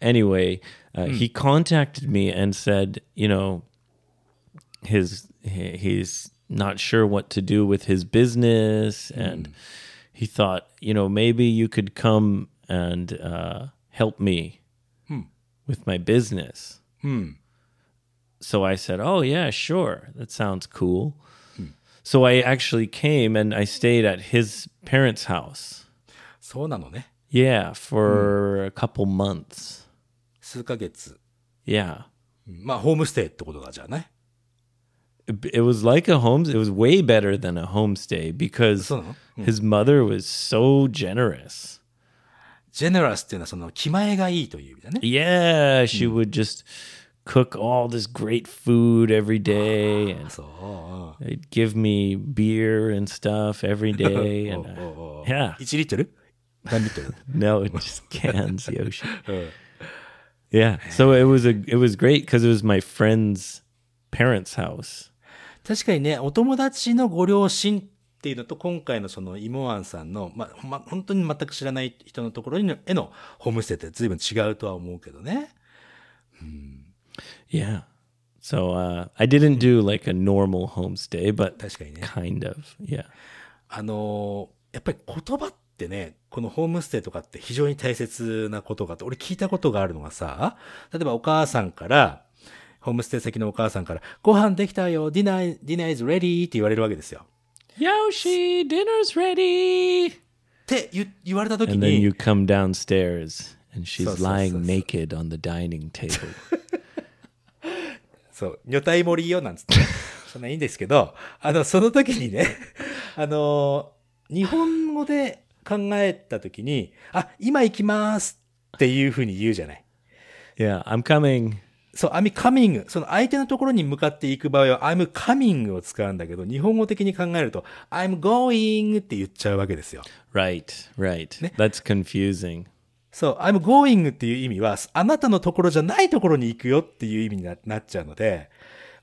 Anyway, uh, hmm. he contacted me and said, you know, his he's not sure what to do with his business hmm. and he thought, you know, maybe you could come and uh, help me with my business. So I said, "Oh yeah, sure. That sounds cool." So I actually came and I stayed at his parents' house. そうなのね。 Yeah, for a couple months. 数ヶ月。 Yeah. うんまあ、ホームステイってことだじゃない It, it was like a home it was way better than a homestay because そうなの his mother was so generous. ジェネラスっていうのはその気前がいいという意味だね。 Yeah, she would just cook all this great food every day and そう。 they'd give me beer and stuff every day and uh, yeah. 1リットル何リットル No, it just cans, Yoshi. Yeah. So it was a it was great because it was my friend's parents' house. 確かにね、お友達のご両親 っていうのと、今回のその、イモアンさんの、まあ、ま、本当に全く知らない人のところにのへのホームステイって随分違うとは思うけどね。Yeah. So uh, I didn't do like a normal homestay, but 確かにね。kind of. Yeah. あのーやっぱり言葉ってね、このホームステイとかって非常に大切なことがあって、俺聞いたことがあるのがさ、例えばお母さんから、ホームステイ先のお母さんから、ご飯できたよ、ディナー、ディナー is ready って言われるわけですよ。Yoshi, dinner's ready. って言言われた時 And then に you、come downstairs and she's So, so, lying so, so. naked on the dining table. そう、女体盛りよ、なんつって。そんないいんですけど、あの、その時にね、あの、日本語で考えた時に、あ、今行きますっていうふうに言うじゃない。yeah, I'm coming. そう、I'm coming. その相手のところに向かっていく場合は、I'm coming を使うんだけど、日本語的に考えると、I'm going って言っちゃうわけですよ。Right, right. That's confusing. そう、I'm going っていう意味は、あなたのところじゃないところに行くよっていう意味にななっちゃうので、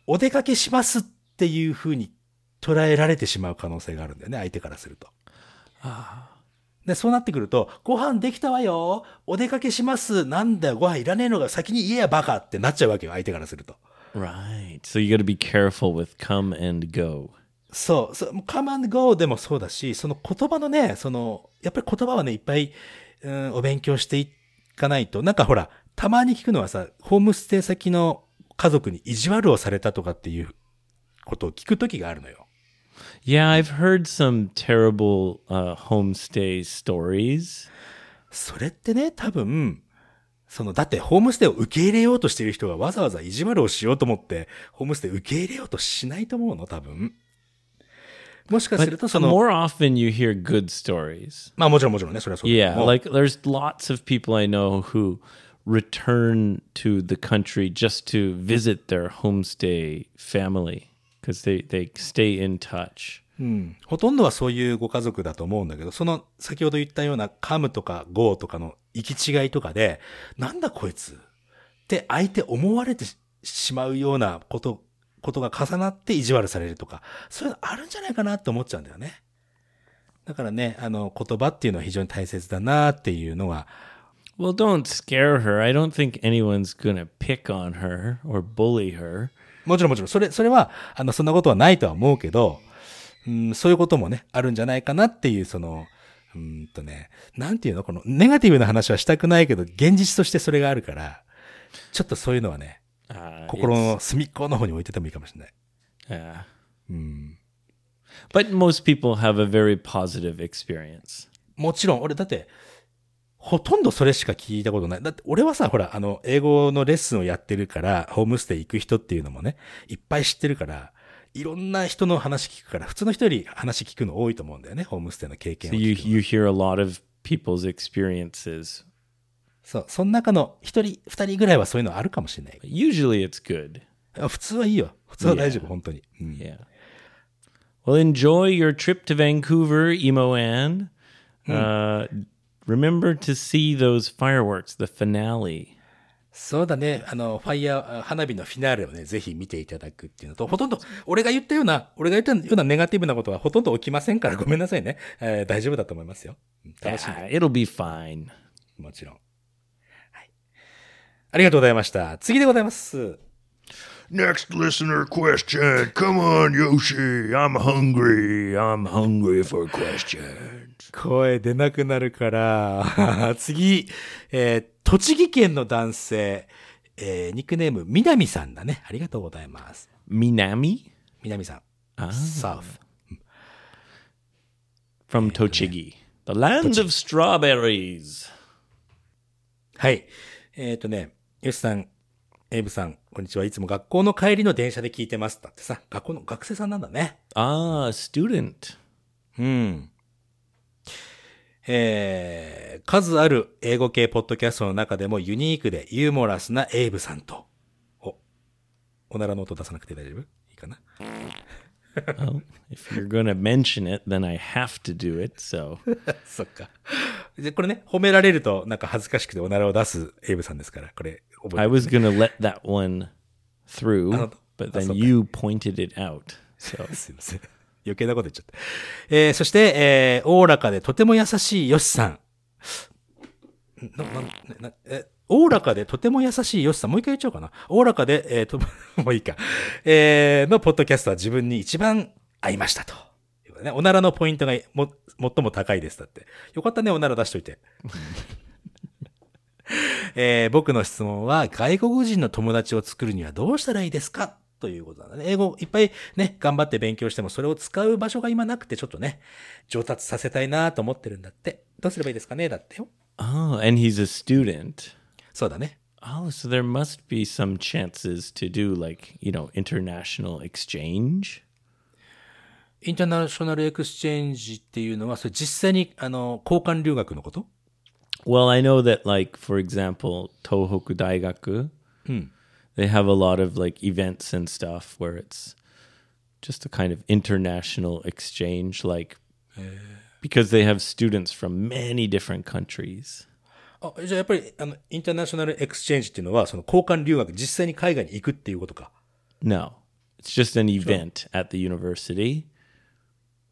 お出かけしますっていうふうに捉えられてしまう可能性があるんだよね、相手からすると。で、そうなってくると、ご飯できたわよお出かけしますなんだよ、ご飯いらねえのが先に言えやバカってなっちゃうわけよ、相手からすると。Right. So you got to be careful with come and go. そう、そう come and go でもそうだし、その言葉のね、その、やっぱり言葉はね、いっぱい、うん、お勉強していかないと、なんかほら、たまに聞くのはさ、ホームステイ先の家族に意地悪をされたとかっていうことを聞くときがあるのよ。Yeah, I've heard some terrible uh, homestay stories. それってね、多分、その、だってホームステイを受け入れようとしている人がわざわざ意地悪をしようと思って、ホームステイ受け入れようとしないと思うの、多分。もしかする But と、その、 more often you hear good stories. まあもちろんもちろんね、それはそうだけ Yeah, ども like there's lots of people I know who return to the country just to visit their homestay family Because they, they stay in touch. ほとんどはそういうご家族だと思うんだけど、その先ほど言ったようなカムとかゴーとかの行き違いとかで、なんだこいつって相手思われてしまうようなこと、ことが重なって意地悪されるとか、そういうのあるんじゃないかなって思っちゃうんだよね。だからね、あの言葉っていうのは非常に大切だなっていうのは、Well, don't scare her. I don't think anyone's to pick on her or bully her. もちろんもちろん、それ、それは、あの、そんなことはないとは思うけど、うん、そういうこともね、あるんじゃないかなっていう、その、うーんとね、なんていうのこの、ネガティブな話はしたくないけど、現実としてそれがあるから、ちょっとそういうのはね、Uh, 心の隅っこの方に置いててもいいかもしれない。yeah. But most people have a very positive experience. もちろん、俺だって、ほとんどそれしか聞いたことない。だって俺はさ、ほら、あの、英語のレッスンをやってるから、ホームステイ行く人っていうのもね、いっぱい知ってるから、いろんな人の話聞くから、普通の人より話聞くの多いと思うんだよね、ホームステイの経験を So 聞 you you hear a lot of people's experiences そう、その中の一人、二人ぐらいはそういうのあるかもしれない。Usually it's good. あ普通はいいよ。普通は大丈夫、本当に。うん Yeah. Well, enjoy your trip to Vancouver, Emo Ann. Uh, remember to see those fireworks, the finale. そうだね。あの、ファイヤー、あ花火のフィナーレをね、ぜひ見ていただくっていうのと、ほとんど、俺が言ったような、俺が言ったようなネガティブなことはほとんど起きませんから、ごめんなさいね。えー大丈夫だと思いますよ。うん楽しんで Ah, it'll be fine. もちろん。はい。ありがとうございました。次でございます。Next listener question. Come on, Yoshi. I'm hungry. I'm hungry for questions. 声出なくなるから、次、えー栃木県の男性、えーニックネーム、みなみさんだね。ありがとうございます。なみ？さん。サーフ。from Tochigi, the land of strawberries. はい。えっ、とね、よしさん、エイブさん、こんにちは。いつも学校の帰りの電車で聞いてます。だってさ、学校の学生さんなんだね。Ah, student. うん。えー、数ある英語系ポッドキャストの中でもユニークでユーモラスなエイブさんと。お、おならの音出さなくて大丈夫？いいかな？Well, ?If you're gonna mention it, then I そっか。で、これね、褒められるとなんか恥ずかしくておならを出すエイブさんですから、これ、I was gonna let that one through, but then you pointed it out, so. すいません。余計なこと言っちゃった。えー、そして、えー、おおらかでとても優しいヨシさん。な、な、な、え、おおらかでとても優しいヨシさん。もう一回言っちゃおうかな。おおらかで、えー、と、もういいか。えー、のポッドキャストは自分に一番合いましたと。ね、おならのポイントがも、最も高いです。だって。よかったね、おなら出しといて。えー僕の質問は、外国人の友達を作るにはどうしたらいいですか？ということなんだね。英語いっぱいね、頑張って勉強しても、それを使う場所が今なくて、ちょっとね、上達させたいなと思ってるんだって。どうすればいいですかねだってよ。oh, and he's a student. そうだね。Oh, so there must be some chances to do like, you know, international exchange. インターナショナルエクスチェンジっていうのは、それ実際に、あの、交換留学のこと Well, I know that, like, for example, Tohoku Daigaku, they have a lot of like events and stuff where it's just a kind of international exchange, like, because they have students from many different countries. あ、じゃあやっぱり、あの、インターナショナルエクスチェンジっていうのは、その交換留学、実際に海外に行くっていうことか。 No, it's just an event at the university.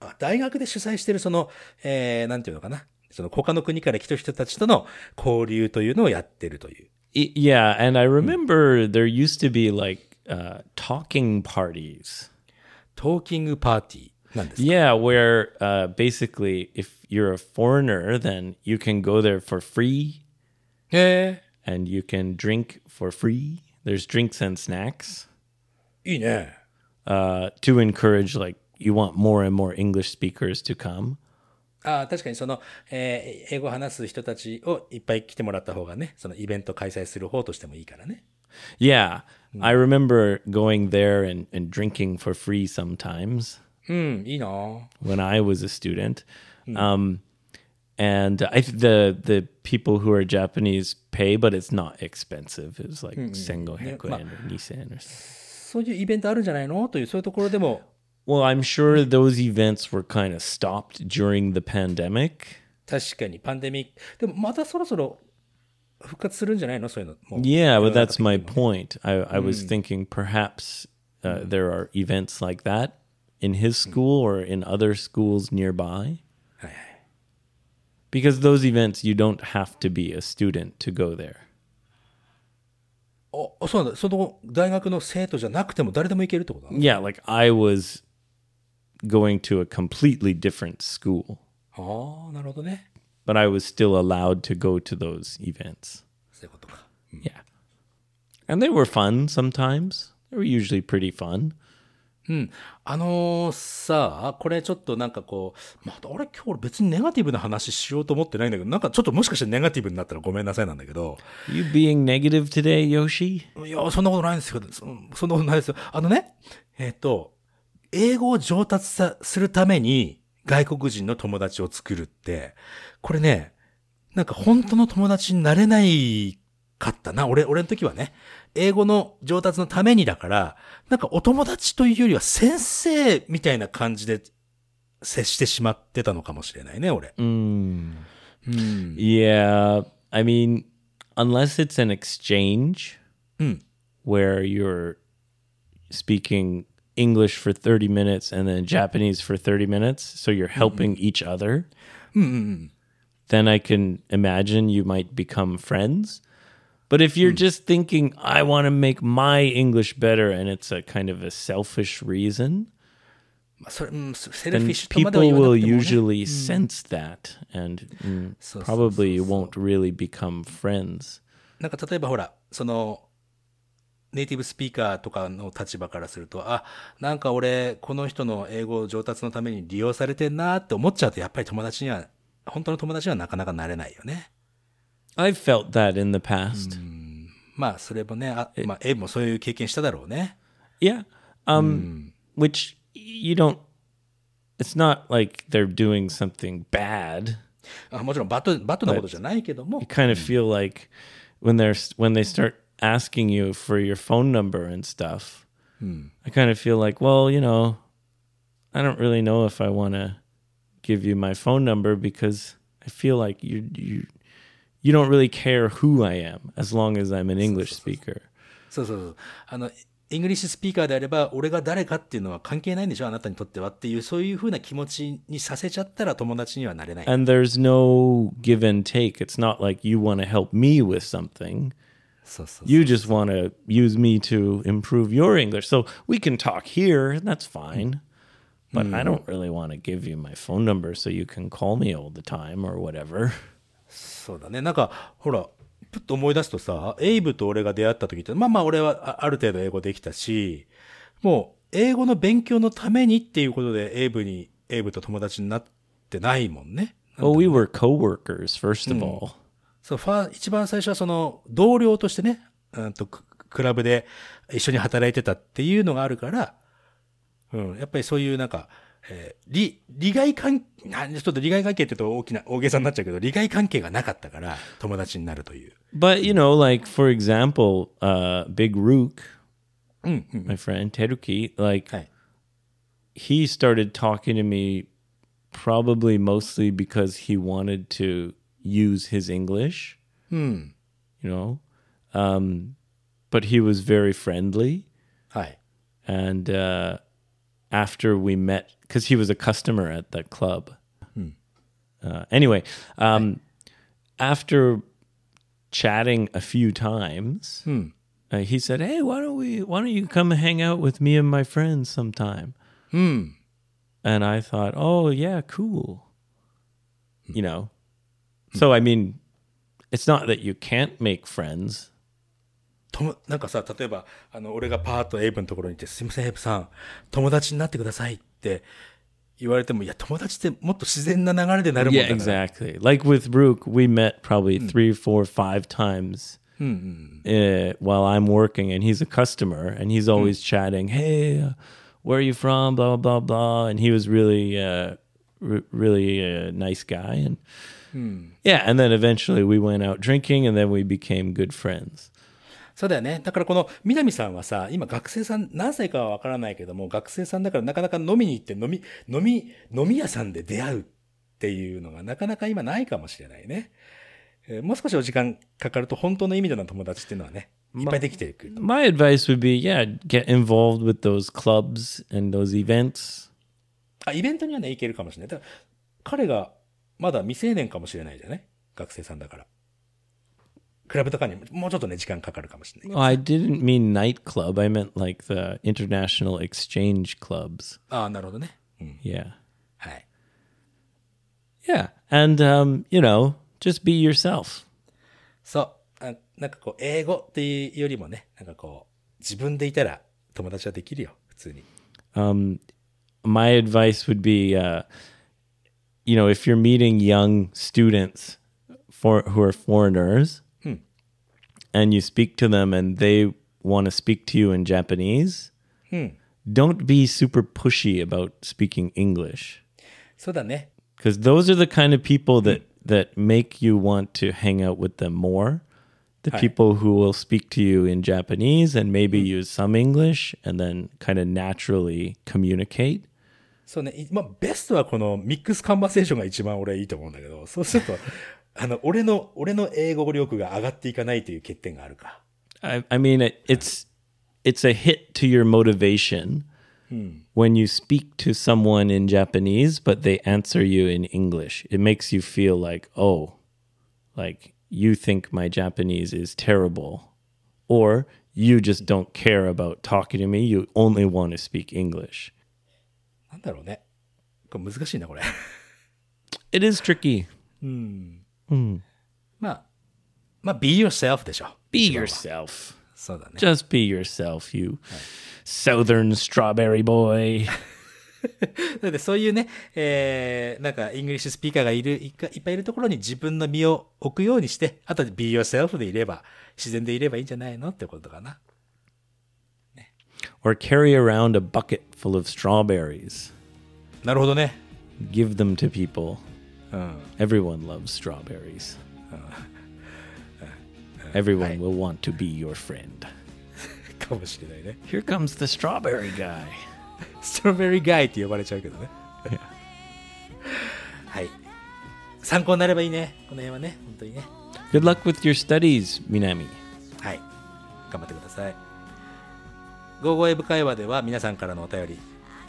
あ大学で主催してるその、えー、なんていうのかな。その他の国から来た人たちとの交流というのをやってるという。 it, yeah, and I remember there used to be like uh, talking parties. Talking party. Yeah, where uh, basically, if you're a foreigner, then you can go there for free. Yeah. And you can drink for free. There's drinks and snacks. Yeah. Uh, to encourage, like, you want more and more English speakers to come. あ確かにその、えー英語を話す人たちをいっぱい来てもらった方がね、そのイベント開催する方としてもいいからね。Yeah, I remember going there and, and drinking for free sometimes うん、いいなぁ when I was a student. Um, and I th- the the people who are Japanese pay, but it's not expensive. It was like sengo heko yen or nisen or something. そういうイベントあるんじゃないのという、そういうところでも、Well, I'm sure those events were kind of stopped during the pandemic. 確かにパンデミック。でもまたそろそろ復活するんじゃないのそういうの。もう Yeah, but that's my point. I, I was thinking perhaps uh, there are events like that in his school or in other schools nearby. Because those events, you don't have to be a student to go there. あ、そうなんだ。その大学の生徒じゃなくても誰でも行けるってことだね。 Yeah, like I was going to a completely different school, ああ、なるほどね。 but I was still allowed to go to those events. そういうことか。 Yeah. And they were fun sometimes. They were usually pretty fun. あのーさ、これちょっとなんかこう、まあ、あれ今日俺別にネガティブな話しようと思ってないんだけど、なんかちょっともしかしてネガティブになったらごめんなさいなんだけど、 You being negative today, Yoshi? いや、そんなことないんですけど、そそんなことないですよ。あのね、えっ、と、 英語を上達さするために外国人の友達を作るって、これね、なんか本当の友達になれないかったな。俺、俺の時はね、英語の上達のためにだから、なんかお友達というよりは先生みたいな感じで接してしまってたのかもしれないね、俺。Mm. うん。Yeah. I mean, unless it's an exchange Mm. where you're speaking English for 30 minutes and then Japanese for 30 minutes, so you're helping each other, then I can imagine you might become friends. But if you're just thinking, I want to make my English better, and it's a kind of a selfish reason, まあそれ、うん、セルフィ then ッシュとまでは people 言わな will くても、ね。 usually sense that, and mm, So- so- probably you so- so. won't really become friends. なんか例えばほら、その、 ネイティブスピーカーとかの立場からすると、あ、なんか俺、この人の英語上達のために利用されてんなって思っちゃうと、やっぱり友達には、本当の友達にはなかなかなれないよね。I've felt that in the past. まあ、それもね、あまあ、エイブもそういう経験しただろうね。Yeah. Um, which you don't. It's not like they're doing something bad. あもちろんバッド、バッドなことじゃないけども You、kind of feel like when they're when they start asking you for your phone number and stuff. I kind of feel like, well, you know, I don't really know if I want to give you my phone number because I feel like you you you don't really care who I am as long as I'm an English speaker. そうそうそう。あの、イングリッシュスピーカーであれば、俺が誰かっていうのは関係ないんでしょあなたにとってはっていう、そういうふうな気持ちにさせちゃったら友達にはなれない。 And there's no give and take. It's not like you want to help me with something. You just want to use me to improve your English. So we can talk here, and that's fine. But I don't really want to give you my phone number so you can call me all the time or whatever. そうだね。なんか、ほら、ぷっと思い出すとさ、エイブと俺が出会った時って、まあまあ俺はあある程度英語できたし、もう英語の勉強のためにっていうことでエイブに、エイブと友達になってないもんね。Well, we were coworkers, first of all. そう、ファー、一番最初はその、同僚としてね、うんと、ククラブで一緒に働いてたっていうのがあるから、うん、やっぱりそういうなんか、えー利、利害関、なんちょっと利害関係って言うと大きな、大げさになっちゃうけど、利害関係がなかったから、友達になるという。But, you know, like, for example, uh, Big Rook, my friend, Teruki, like, はい。he started talking to me probably mostly because he wanted to use his English. You know, um, but he was very friendly. はい。And uh, after we met, because he was a customer at that club. Uh, anyway, um, after chatting a few times, uh, he said, "Hey, why don't we? Why don't you come hang out with me and my friends sometime?" And I thought, "Oh yeah, cool." You know, so I mean, it's not that you can't make friends. とも、なんかさ、例えば、あの、俺がパーッとエイブのところに行って、すいません、エイブさん、友達になってくださいって言われても、いや、友達ってもっと自然な流れでなるもんだ Yeah, から。 exactly. Like with Brooke, we met probably three, four, five times uh, while I'm working, and he's a customer, and he's always chatting. Hey, uh, where are you from? Blah blah blah blah. And he was really, uh, r- really a nice guy, and yeah. And then eventually we went out drinking, and then we became good friends. そうだよね。だからこの、南さんはさ、今学生さん、何歳かはわからないけども、学生さんだからなかなか飲みに行って飲み、飲み、飲み屋さんで出会うっていうのがなかなか今ないかもしれないね。えーもう少しお時間かかると本当の意味での友達っていうのはね、いっぱいできていく。My advice would be, yeah, get involved with those clubs and those events. あ、イベントにはね、行けるかもしれない。だから彼がまだ未成年かもしれないじゃない学生さんだから。クラブとかにもうちょっとね、時間かかるかもしれない。I didn't mean nightclub. I meant like the international exchange clubs. ああ、なるほどね。うん。Yeah. はい。Yeah. And, um, you know, just be yourself. そう。あなんかこう、英語っていうよりもね、なんかこう、自分でいたら友達はできるよ、普通に。Um, my advice would be, uh, you know, if you're meeting young students for who are foreigners hmm. and you speak to them and they want to speak to you in Japanese, hmm. don't be super pushy about speaking English. So Because those are the kind of people that hmm. that make you want to hang out with them more. The people who will speak to you in Japanese and maybe hmm. use some English and then kind of naturally communicate. そうね、いまあ、ベストはこのミックスカンバセーションが一番俺はいいと思うんだけど、そうすると、あの、俺の、俺の英語力が上がっていかないという欠点があるか。I, I mean, it, it's it's a hit to your motivation when you speak to someone in Japanese, but they answer you in English. It makes you feel like, oh, like you think my Japanese is terrible, or you just don't care about talking to me. You only want to speak English. なんだろうね。これ難しいな、これ。It is tricky. まあ、まあ、be yourself でしょ。Be yourself. そうだね。Just be yourself, you southern strawberry boy. だってそういうね、えー、なんか、イングリッシュスピーカーがいる、いいっぱいいるところに自分の身を置くようにして、あとで be yourself でいれば、自然でいればいいんじゃないのってことかな。or carry around a bucket full of strawberries. なるほどね。 Give them to people. うん。 Everyone loves strawberries. Everyone will want to be your friend. かもしれないね。 Here comes the strawberry guy. ストロベリーガイって呼ばれちゃうけどね。はい。参考になればいいね。この辺はね、本当にね。 Good luck with your studies, Minami. はい。頑張ってください。 ゴーゴーエブ会話では皆さんからのお便り、い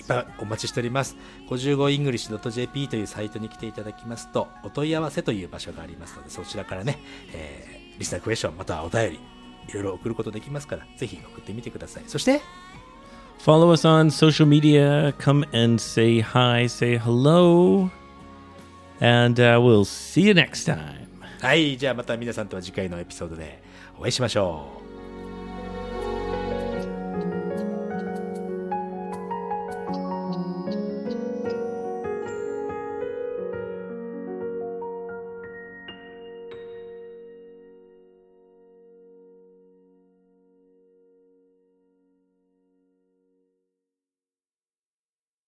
っぱいお待ちしております。55english.jp というサイトに来ていただきますと、お問い合わせという場所がありますので、そちらからね、えー、リスナークエスチョン、またはお便り、いろいろ送ることできますから、ぜひ送ってみてください。そして、Follow us on social media. Come and say hi, say hello. And uh, we'll see you next time. はい、じゃあまた皆さんとは次回のエピソードでお会いしましょう。